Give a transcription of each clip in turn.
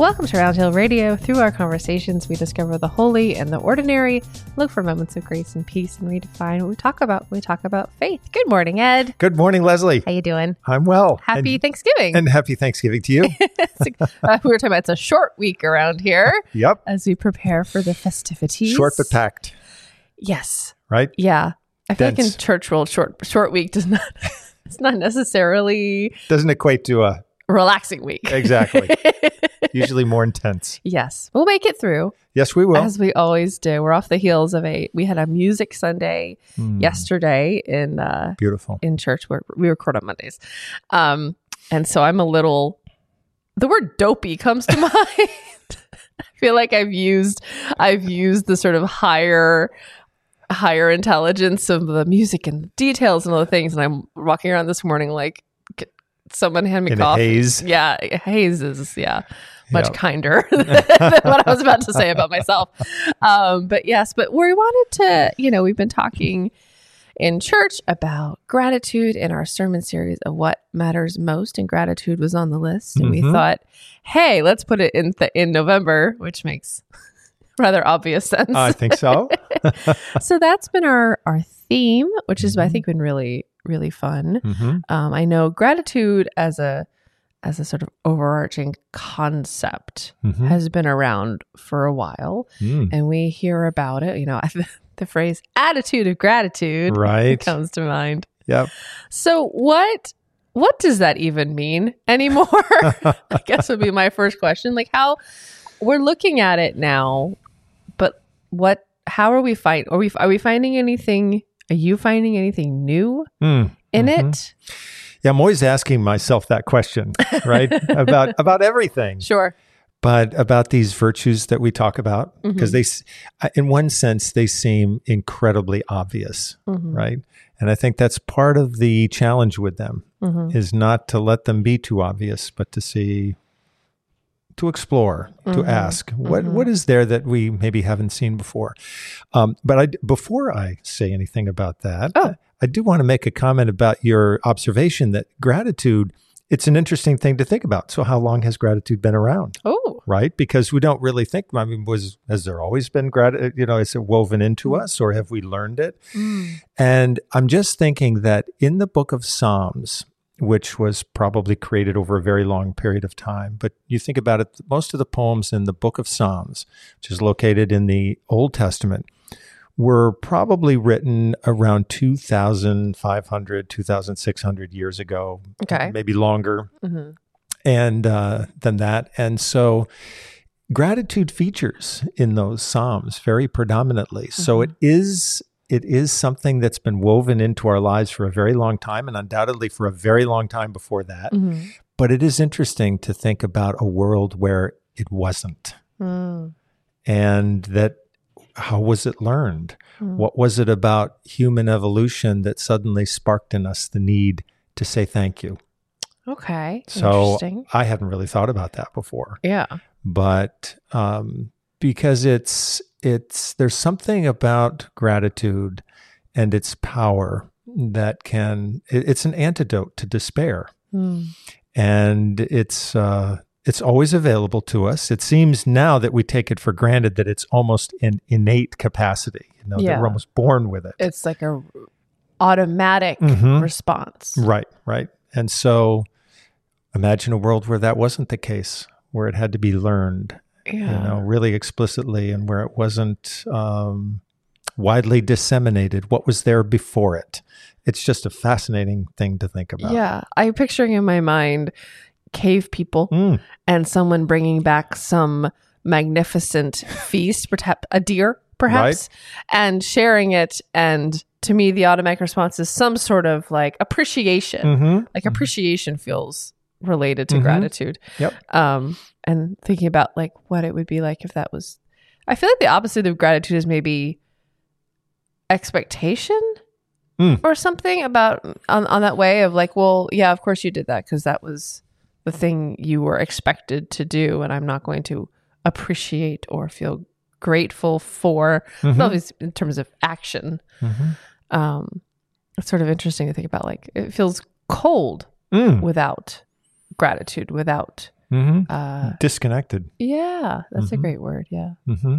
Welcome to Round Hill Radio. Through our conversations, we discover the holy and the ordinary, look for moments of grace and peace, and redefine what we talk about. when We talk about faith. Good morning, Ed. Good morning, Leslie. How you doing? I'm well. Happy and, Thanksgiving. and happy Thanksgiving to you. uh, we were talking about it's a short week around here yep. as we prepare for the festivities. Short but packed, Yes. right? Yeah. I feel like in church world, short short week does not. It's not necessarily Doesn't equate to a relaxing week. exactly. Usually more intense. yes, we'll make it through Yes, we will. as we always do. We're off the heels of a. We had a music Sunday Mm, yesterday in uh, Beautiful. in church. Where we record on Mondays, um, and so I'm a little. The word dopey comes to mind. I feel like I've used I've used the sort of higher higher intelligence of the music and the details and all the things, and I'm walking around this morning like "K- someone hand me In coffee. haze. Yeah, haze is yeah much Yep. kinder than what I was about to say about myself. Um, but yes, but we wanted to, you know, we've been talking in church about gratitude in our sermon series of what matters most, and gratitude was on the list. And we Mhm. thought, hey, let's put it in th- in November, which makes rather obvious sense. I think so. so that's been our our theme, which is I Mhm. think been really really fun. hmm Um, I know gratitude as a as a sort of overarching concept hmm has been around for a while, Mm. and we hear about it. You know, the phrase "attitude of gratitude" Right. comes to mind. Yep. So what what does that even mean anymore? I guess would be my first question. Like how we're looking at it now, but what how are we find are we are we finding anything are you finding anything new Mm. in Mhm. it? Yeah, I'm always asking myself that question, right? about about everything. Sure. but about these virtues that we talk about because Mhm. they in one sense they seem incredibly obvious Mhm. right and i think that's part of the challenge with them Mhm. is not to let them be too obvious but to see to explore to Mhm. ask what Mhm. what is there that we maybe haven't seen before um, but I, before i say anything about that Oh. i do want to make a comment about your observation that gratitude it's an interesting thing to think about so how long has gratitude been around Oh. right? Because we don't really think. I mean, was has there always been gratitude? You know, is it woven into Mm. us, or have we learned it? Mm. And I'm just thinking that in the Book of Psalms, which was probably created over a very long period of time, but you think about it, most of the poems in the Book of Psalms, which is located in the Old Testament, were probably written around 2,500, 2,600 years ago, Okay. maybe longer Mhm. and uh, than that. And so gratitude features in those psalms very predominantly. So it is it is something that's been woven into our lives for a very long time and undoubtedly for a very long time before that. Mhm. But it is interesting to think about a world where it wasn't Mm. and that how was it learned? Mm. What was it about human evolution that suddenly sparked in us the need to say thank you? Okay. So Interesting. I hadn't really thought about that before. Yeah. but um, because it's it's there's something about gratitude and its power that can it, it's an antidote to despair Mm. and it's uh, it's always available to us it seems now that we take it for granted that it's almost an innate capacity you know Yeah. that we're almost born with it It's like a automatic Mhm. response. right right and so imagine a world where that wasn't the case where it had to be learned Yeah. you know, really explicitly and where it wasn't um, widely disseminated. What was there before it? It's just a fascinating thing to think about. Yeah. I'm picturing in my mind cave people Mm, and someone bringing back some magnificent feast, perhaps a deer, perhaps, and sharing it. And to me, the automatic response is some sort of like appreciation. mhm. Like appreciation feels related to Mhm. gratitude. Yep. Um, and thinking about like what it would be like if that was, I feel like the opposite of gratitude is maybe expectation Mm. or something about on, on that way of like, well, yeah, of course you did that because that was the thing you were expected to do, and I'm not going to appreciate or feel grateful for. Mhm. Always in terms of action. Mhm. Um, it's sort of interesting to think about. Like it feels cold Mm. without gratitude, without hmm Uh, Disconnected. yeah, that's a Mhm. great word. Yeah. hmm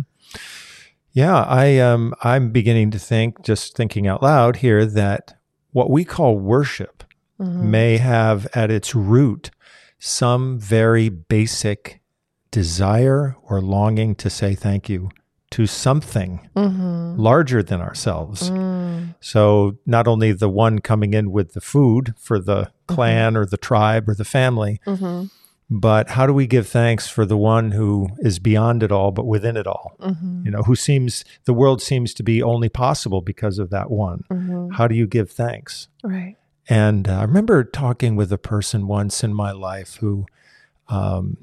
Yeah, I um, I'm beginning to think, just thinking out loud here, that what we call worship Mhm. may have at its root some very basic desire or longing to say thank you to something Mhm. larger than ourselves. Mm. So not only the one coming in with the food for the clan or the tribe or the family, Mhm. but how do we give thanks for the one who is beyond it all but within it all? Mhm. You know, who seems the world seems to be only possible because of that one. Mhm. How do you give thanks? Right. And uh, I remember talking with a person once in my life who, um,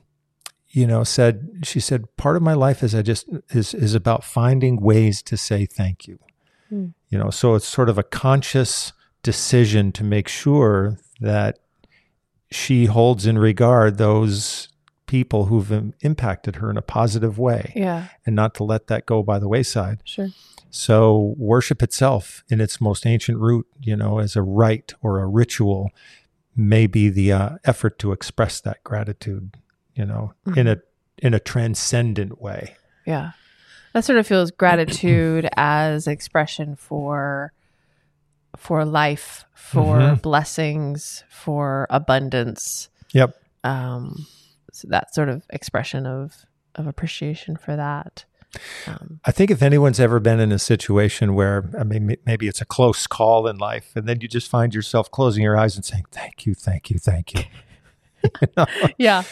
you know, said she said part of my life is I just is is about finding ways to say thank you. Hmm. You know, so it's sort of a conscious decision to make sure that she holds in regard those people who've im- impacted her in a positive way Yeah. and not to let that go by the wayside. Sure. So worship itself in its most ancient root, you know, as a rite or a ritual may be the uh, effort to express that gratitude, you know, in a in a transcendent way. Yeah. That sort of feels gratitude as expression for for life, for Mhm. blessings, for abundance. Yep. Um so that sort of expression of of appreciation for that. Um, I think if anyone's ever been in a situation where I mean maybe it's a close call in life and then you just find yourself closing your eyes and saying thank you, thank you, thank you. You know, yeah.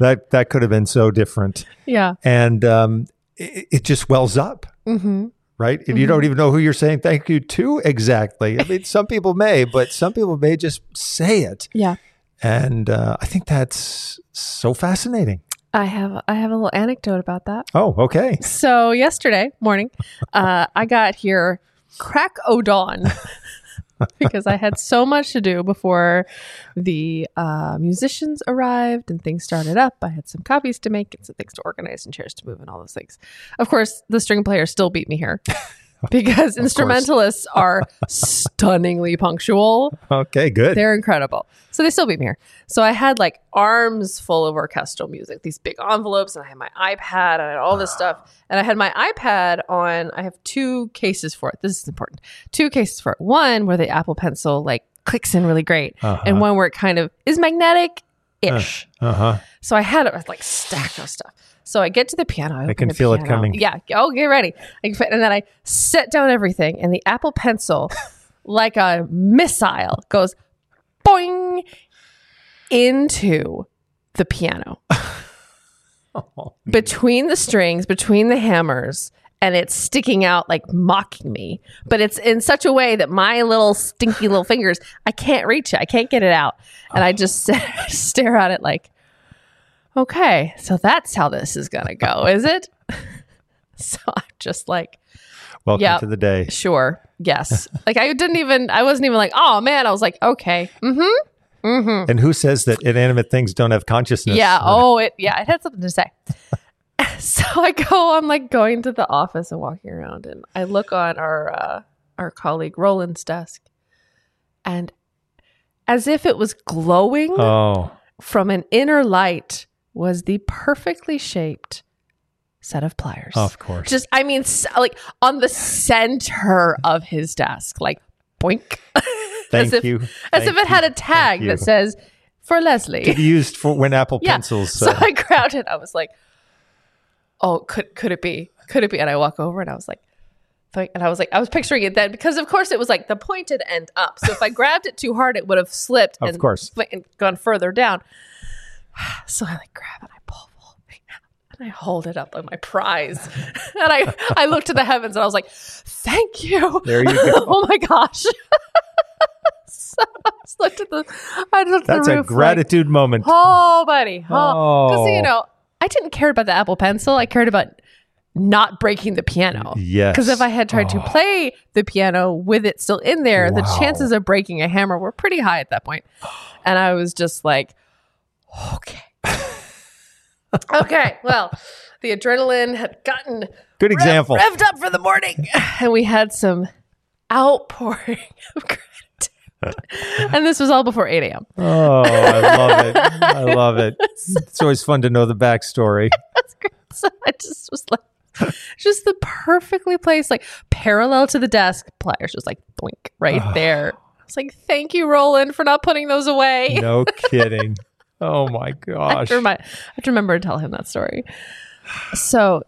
that that could have been so different. Yeah. And um, it, it just wells up. Mhm. right? And you don't even know who you're saying thank you to exactly. I mean, some people may, but some people may just say it. Yeah. And uh, I think that's so fascinating. I have I have a little anecdote about that. Oh, okay. So yesterday morning, uh, I got here crack o' dawn because I had so much to do before the uh, musicians arrived and things started up. I had some copies to make and some things to organize and chairs to move and all those things. Of course, the string players still beat me here because instrumentalists are stunningly punctual. Okay, good. They're incredible. So they still beat me here. So I had like arms full of orchestral music, these big envelopes, and I had my iPad and I had all this stuff. And I had my iPad on, I have two cases for it. This is important. Two cases for it. One where the Apple Pencil like clicks in really great, Uh-huh. and one where it kind of is magnetic ish. Uh huh. So I had it with like stack of stuff. So I get to the piano. I can the feel it coming. Yeah. Oh, get ready. And then I set down everything, and the Apple Pencil, like a missile, goes boing into the piano between the strings, between the hammers. And it's sticking out like mocking me, but it's in such a way that my little stinky little fingers, I can't reach it. I can't get it out. And I just stare at it like, okay, so that's how this is going to go, is it? so I'm just like, Welcome Yeah. to the day. sure, yes. like I didn't even, I wasn't even like, oh man. I was like, okay, mm hmm, mm hmm. And who says that inanimate things don't have consciousness? Yeah. Oh, it. Yeah, it had something to say. so I go. I'm like going to the office and walking around, and I look on our uh, our colleague Roland's desk, and as if it was glowing Oh, from an inner light, was the perfectly shaped set of pliers. of course. Just, I mean, like on the center of his desk, like boink. Thank as if, you. As Thank if it had a tag that says for Leslie. Used for when Apple Yeah. pencils. So uh, I grabbed it. I was like, "Oh, could could it be? Could it be?" And I walk over and I was like, and I was like, I was picturing it then because of course it was like the pointed end up. So if I grabbed it too hard, it would have slipped. Of and, course. and gone further down. So I like grab it, I pull the whole thing out, and I hold it up like my prize. and I I looked to the heavens and I was like, "Thank you." There you go. oh my gosh. so I just looked at the. I looked at that's the a roof like, gratitude moment. Oh, buddy. Oh. Because, Oh. you know, I didn't care about the Apple Pencil. I cared about not breaking the piano. Yes. Because if I had tried to Oh. play the piano with it still in there, the chances of breaking a hammer were pretty high at that point. And I was just like, okay. okay. Well, the adrenaline had gotten Good example. revved up for the morning. And we had some outpouring of. and this was all before 8 a.m. Oh, I love it. I love it. It's always fun to know the backstory. That's great. So I just was like, just the perfectly placed, like parallel to the desk, pliers just like blink right there. It's like, thank you, Roland, for not putting those away. No kidding. Oh my I gosh. have, to remind, I have to remember to tell him that story. So,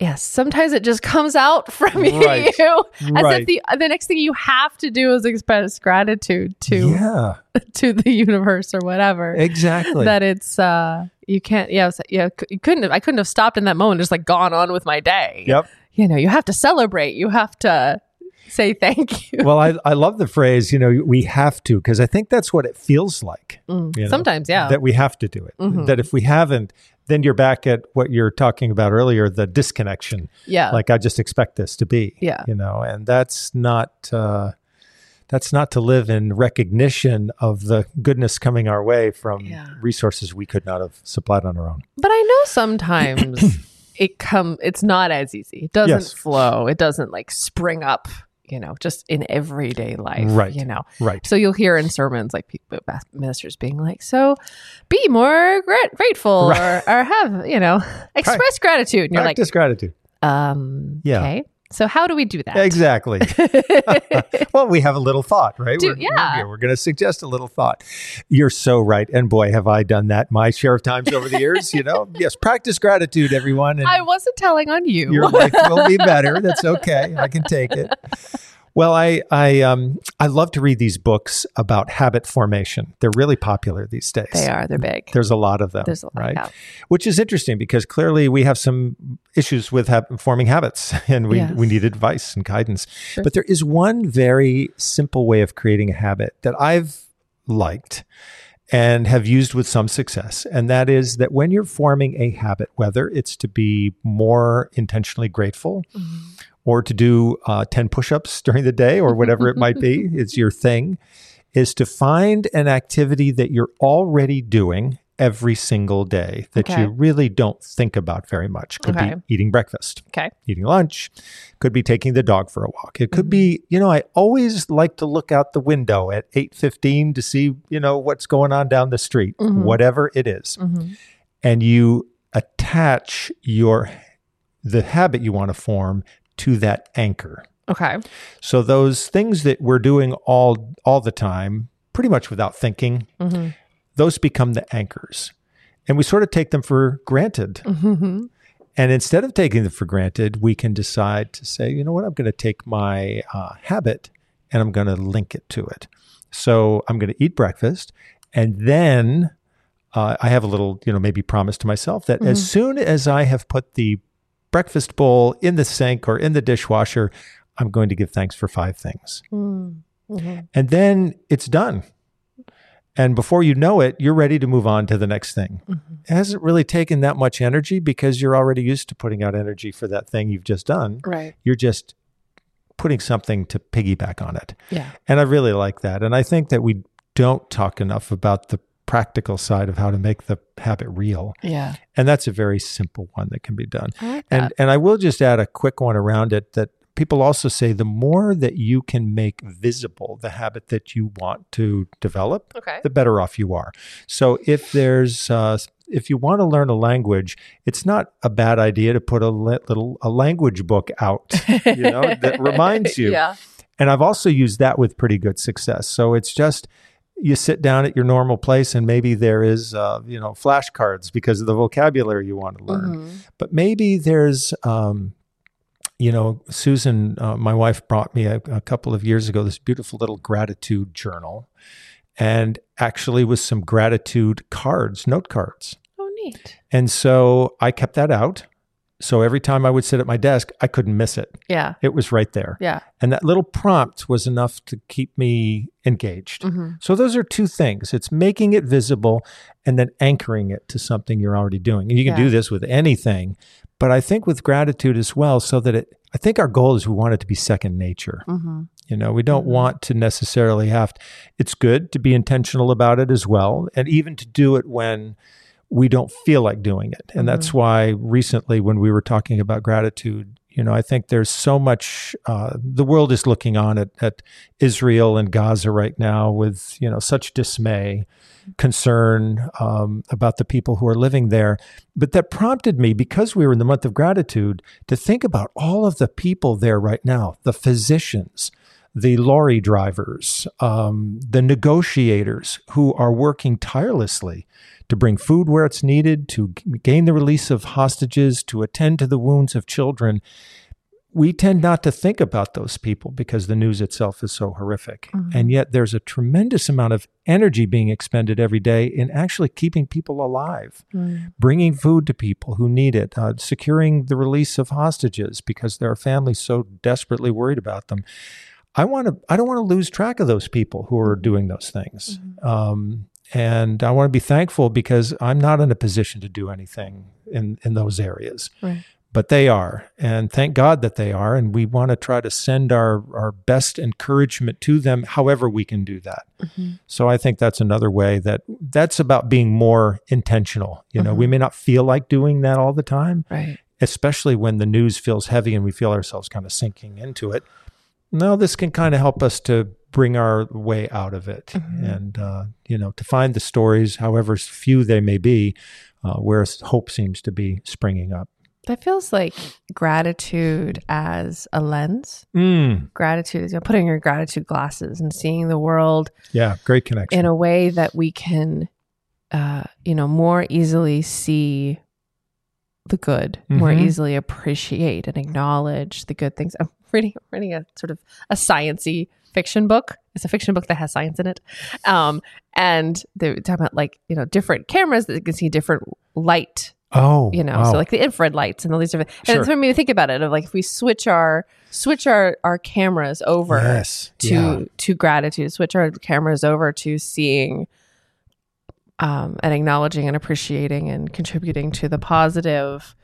yes, sometimes it just comes out from Right. you. As Right. if the the next thing you have to do is express gratitude to Yeah, to the universe or whatever. exactly. that it's uh you can't yeah yeah you couldn't have I couldn't have stopped in that moment just like gone on with my day. yep. You know, you have to celebrate. You have to say thank you. Well, I, I love the phrase, you know, we have to, because I think that's what it feels like. Mm, you know, Sometimes, yeah. that we have to do it. Mhm. That if we haven't, then you're back at what you're talking about earlier, the disconnection. yeah. Like I just expect this to be. Yeah. You know, and that's not uh that's not to live in recognition of the goodness coming our way from Yeah. resources we could not have supplied on our own. But I know sometimes it come it's not as easy. It doesn't Yes. flow. It doesn't like spring up, you know, just in everyday life. Right. You know. Right. So you'll hear in sermons like people ministers being like, so be more gra- grateful Right. or, or have, you know, express gratitude. And you're like, Practice gratitude. um, Yeah. okay. So how do we do that? Exactly. well, we have a little thought, right? Do- we're, yeah. We're, going to suggest a little thought. You're so right. And boy, have I done that my share of times over the years. You know, yes, practice gratitude, everyone. I wasn't telling on you. your life will be better. That's okay. I can take it. Well, I I um I love to read these books about habit formation. They're really popular these days. they are. They're big. There's a lot of them. There's a lot. right? Which is interesting because clearly we have some issues with hab- forming habits, and we Yes. we need advice and guidance. Sure. But there is one very simple way of creating a habit that I've liked and have used with some success. And that is that when you're forming a habit, whether it's to be more intentionally grateful or to do uh, 10 push ups during the day or whatever it might be, it's your thing, is to find an activity that you're already doing every single day that Okay. you really don't think about very much. Could Okay. be eating breakfast Okay. eating lunch, could be taking the dog for a walk. It could be, you know, I always like to look out the window at 8:15 to see, you know, what's going on down the street, Mhm. whatever it is. Mhm. And you attach your the habit you want to form to that anchor. Okay. So those things that we're doing all all the time, pretty much without thinking, Mhm. those become the anchors. And we sort of take them for granted. Mhm. And instead of taking them for granted, we can decide to say, you know what, I'm going to take my uh, habit and I'm going to link it to it. So I'm going to eat breakfast. And then uh, I have a little, you know, maybe promise to myself that as soon as I have put the breakfast bowl in the sink or in the dishwasher, I'm going to give thanks for five things. Mm. Mhm. And then it's done. And before you know it, you're ready to move on to the next thing. Mhm. It hasn't really taken that much energy because you're already used to putting out energy for that thing you've just done. Right. You're just putting something to piggyback on it. Yeah. And I really like that. And I think that we don't talk enough about the practical side of how to make the habit real. Yeah. And that's a very simple one that can be done. Like that. And and I will just add a quick one around it that people also say the more that you can make visible the habit that you want to develop, okay. the better off you are. So if there's uh, if you want to learn a language, it's not a bad idea to put a little a language book out, you know, that reminds you. Yeah. And I've also used that with pretty good success. So it's just you sit down at your normal place and maybe there is uh, you know flashcards because of the vocabulary you want to learn Mhm. but maybe there's um, you know susan uh, my wife brought me a, a couple of years ago this beautiful little gratitude journal and actually with some gratitude cards note cards Oh, neat. and so i kept that out so every time i would sit at my desk i couldn't miss it Yeah. it was right there Yeah. and that little prompt was enough to keep me engaged hmm so those are two things. It's making it visible and then anchoring it to something you're already doing. And you can Yeah. do this with anything, but I think with gratitude as well, so that it I think our goal is we want it to be second nature. hmm You know, we don't Mhm. want to necessarily have to, it's good to be intentional about it as well and even to do it when we don't feel like doing it. And that's why recently when we were talking about gratitude, You know, I think there's so much. Uh, the world is looking on at, at Israel and Gaza right now with you know such dismay, concern um, about the people who are living there. But that prompted me because we were in the month of gratitude to think about all of the people there right now, the physicians, the lorry drivers, um, the negotiators who are working tirelessly to bring food where it's needed, to gain the release of hostages, to attend to the wounds of children. We tend not to think about those people because the news itself is so horrific. Mhm. And yet there's a tremendous amount of energy being expended every day in actually keeping people alive Mm. bringing food to people who need it, uh, securing the release of hostages because there are families so desperately worried about them. I want to. I don't want to lose track of those people who are doing those things, um, and I want to be thankful because I'm not in a position to do anything in in those areas. Right. But they are, and thank God that they are. And we want to try to send our our best encouragement to them, however we can do that. Mhm. So I think that's another way that that's about being more intentional. You know, Mhm. we may not feel like doing that all the time, Right. especially when the news feels heavy and we feel ourselves kind of sinking into it. No, this can kind of help us to bring our way out of it Mhm. and, uh, you know, to find the stories, however few they may be, uh, where hope seems to be springing up. That feels like gratitude as a lens. Mm, Gratitude is you know, putting your gratitude glasses and seeing the world yeah, great connection. in a way that we can, uh, you know, more easily see the good, more Mhm. easily appreciate and acknowledge the good things. I'm reading, reading a sort of a sciency fiction book. It's a fiction book that has science in it, um, and they're talking about like you know different cameras that can see different light oh, you know wow. so like the infrared lights and all these different and Sure. it's made me think about it of like if we switch our switch our our cameras over yes, to yeah. to gratitude switch our cameras over to seeing um and acknowledging and appreciating and contributing to the positive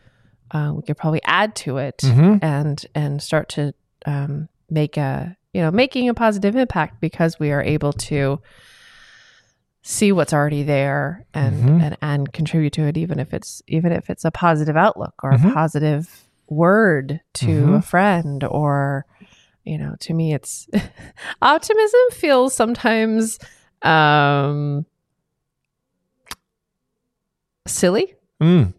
uh, we could probably add to it Mhm. and and start to um make a you know making a positive impact because we are able to see what's already there and Mhm. and and contribute to it even if it's even if it's a positive outlook or Mhm. a positive word to Mhm. a friend or you know to me it's optimism feels sometimes um silly Mm,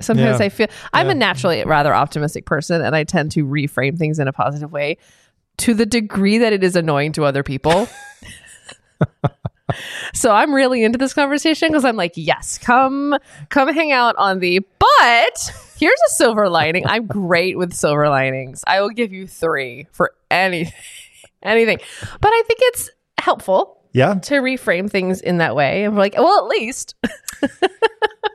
sometimes Yeah. i feel i'm Yeah. a naturally rather optimistic person and i tend to reframe things in a positive way to the degree that it is annoying to other people so i'm really into this conversation because i'm like yes come come hang out on the but here's a silver lining i'm great with silver linings i will give you three for any anything but i think it's helpful yeah. to reframe things in that way and we're like well at least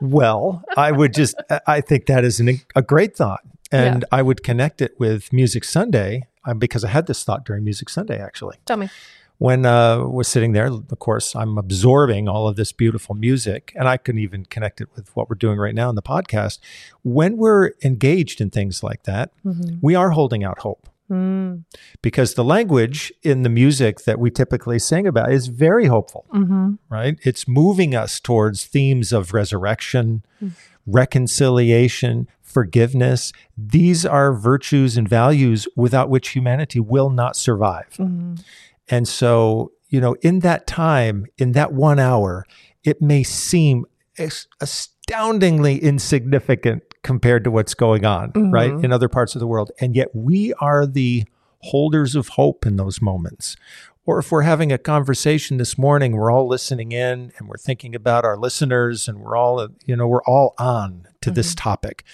Well, I would just, I think that is an, a great thought. And I would connect it with Music Sunday um, because I had this thought during Music Sunday, actually. tell me When uh, we're sitting there, of course, I'm absorbing all of this beautiful music, and I can even connect it with what we're doing right now in the podcast. When we're engaged in things like that, we are holding out hope Mm. because the language in the music that we typically sing about is very hopeful Mm-hmm. right? It's moving us towards themes of resurrection, reconciliation, forgiveness. These are virtues and values without which humanity will not survive. Mm-hmm. And so, you know, in that time, in that one hour, it may seem astoundingly insignificant compared to what's going on, right, Mhm. in other parts of the world. And yet we are the holders of hope in those moments. Or if we're having a conversation this morning, we're all listening in and we're thinking about our listeners and we're all, you know, we're all on to this topic.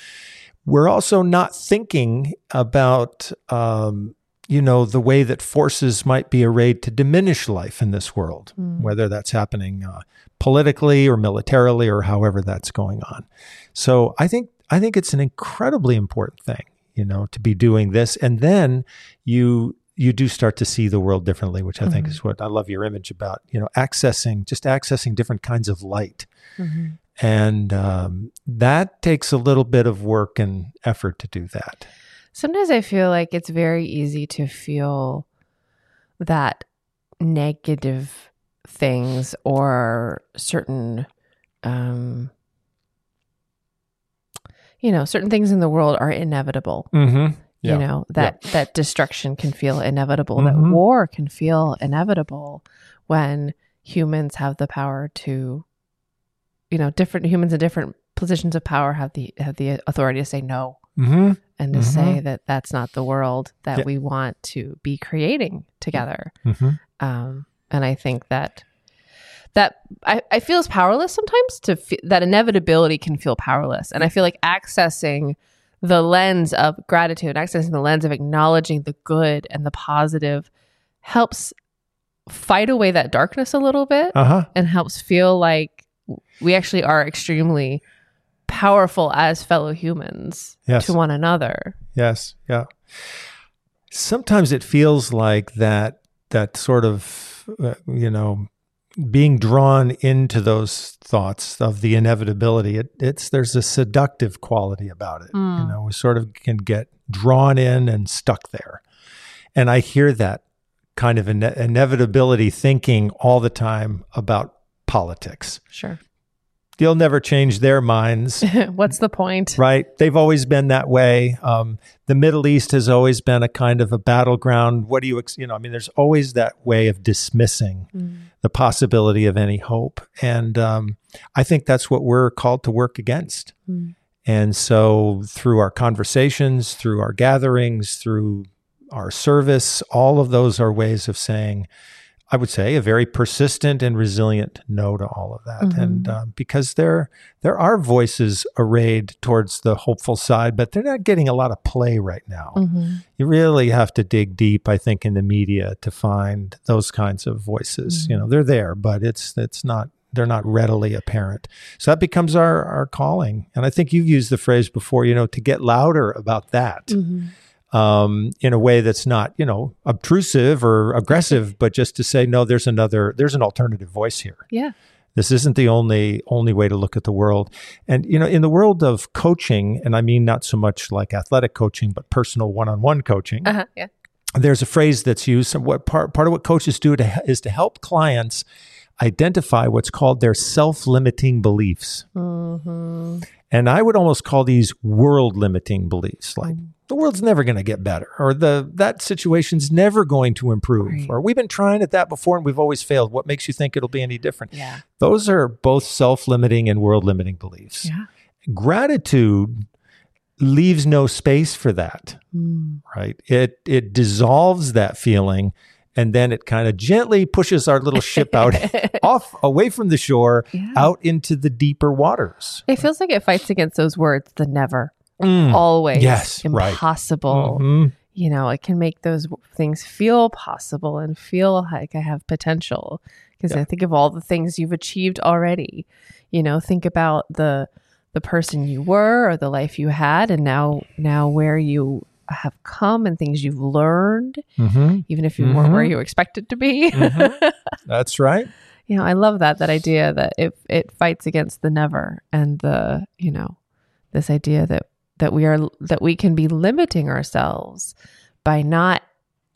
We're also not thinking about, um, you know, the way that forces might be arrayed to diminish life in this world, Mm. whether that's happening uh, politically or militarily or however that's going on. So I think I think it's an incredibly important thing, you know, to be doing this, and then you you do start to see the world differently, which I think Mhm. is what I love your image about, you know, accessing just accessing different kinds of light. Mm-hmm. And um, that takes a little bit of work and effort to do that. Sometimes I feel like it's very easy to feel that negative things or certain, um, you know, certain things in the world are inevitable. Mm-hmm. Yeah. You know, that that destruction can feel inevitable, Mhm. that war can feel inevitable when humans have the power to you know, different humans in different positions of power have the have the authority to say no Mm-hmm. and to say that that's not the world that Yeah. we want to be creating together. Mm-hmm. Um, and I think that that I, I feel as powerless sometimes to fe- that inevitability can feel powerless. And I feel like accessing the lens of gratitude, accessing the lens of acknowledging the good and the positive helps fight away that darkness a little bit Uh huh. and helps feel like we actually are extremely powerful as fellow humans Yes. to one another. Yes. Yeah. Sometimes it feels like that that sort of uh, you know being drawn into those thoughts of the inevitability. It, it's there's a seductive quality about it. You Mm. know, we sort of can get drawn in and stuck there. And I hear that kind of ine- inevitability thinking all the time about politics. Sure. You'll never change their minds. What's the point? right? They've always been that way. Um, the Middle East has always been a kind of a battleground. What do you, ex- you know, I mean, there's always that way of dismissing Mm. The possibility of any hope. And um, I think that's what we're called to work against. Mm. And so through our conversations, through our gatherings, through our service, all of those are ways of saying, I would say, a very persistent and resilient no to all of that. Mhm. And um, because there there are voices arrayed towards the hopeful side, but they're not getting a lot of play right now. Mhm. You really have to dig deep, I think, in the media to find those kinds of voices. You know, they're there, but it's it's not they're not readily apparent. So that becomes our our calling. And I think you've used the phrase before, you know, to get louder about that Mhm. Um, in a way that's not, you know, obtrusive or aggressive, but just to say, no, there's another, there's an alternative voice here. Yeah. This isn't the only only way to look at the world. And you know, in the world of coaching, and I mean not so much like athletic coaching, but personal one-on-one coaching, Uh-huh. Yeah. there's a phrase that's used. What part part of what coaches do to, is to help clients identify what's called their self-limiting beliefs. Mhm. And I would almost call these world limiting beliefs like Mm. the world's never going to get better or the that situation's never going to improve Right. or we've been trying at that before and we've always failed. What makes you think it'll be any different? Yeah. Those are both self-limiting and world-limiting beliefs. Yeah. Gratitude leaves no space for that, Mm. right? It it dissolves that feeling and then it kind of gently pushes our little ship out off away from the shore Yeah. out into the deeper waters. It feels like it fights against those words, the never, Mm. always, Yes, right. impossible. Mhm. You know, it can make those things feel possible and feel like I have potential. Because Yeah. I think of all the things you've achieved already. You know, think about the the person you were or the life you had, and now now where you have come and things you've learned, Mhm. even if you weren't where you expected to be. Mhm. That's right. you know, I love that that idea that it it fights against the never and the you know this idea that that we are that we can be limiting ourselves by not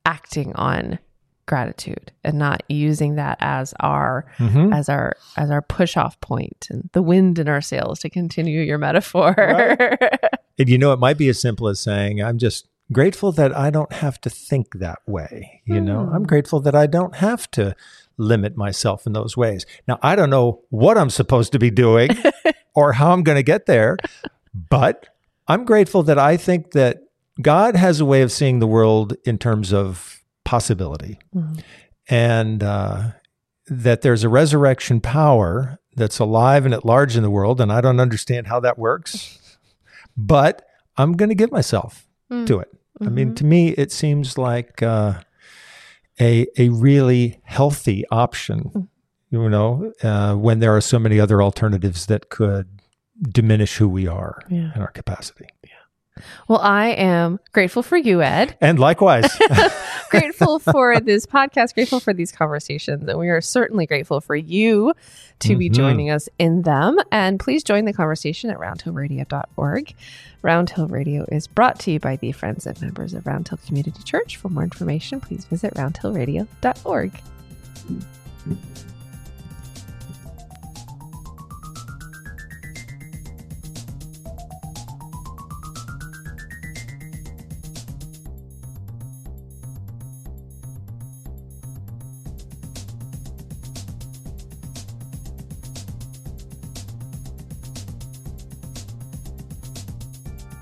acting on gratitude and not using that as our Mhm. as our as our push off point and the wind in our sails to continue your metaphor. And you know, it might be as simple as saying, I'm just grateful that I don't have to think that way. You know, I'm Hmm. grateful that I don't have to limit myself in those ways. Now, I don't know what I'm supposed to be doing or how I'm going to get there, but I'm grateful that I think that God has a way of seeing the world in terms of possibility. Mhm. and uh, that there's a resurrection power that's alive and at large in the world. And I don't understand how that works, but I'm going to give myself Mm. to it. I mean, Mhm. to me, it seems like uh, a a really healthy option. You know, uh, when there are so many other alternatives that could diminish who we are Yeah. and our capacity. Well, I am grateful for you, Ed. And likewise, grateful for this podcast, grateful for these conversations, and we are certainly grateful for you to be Mhm. joining us in them. And please join the conversation at roundhillradio.org. Round Hill Radio is brought to you by the friends and members of Round Hill Community Church. For more information, please visit roundhillradio.org.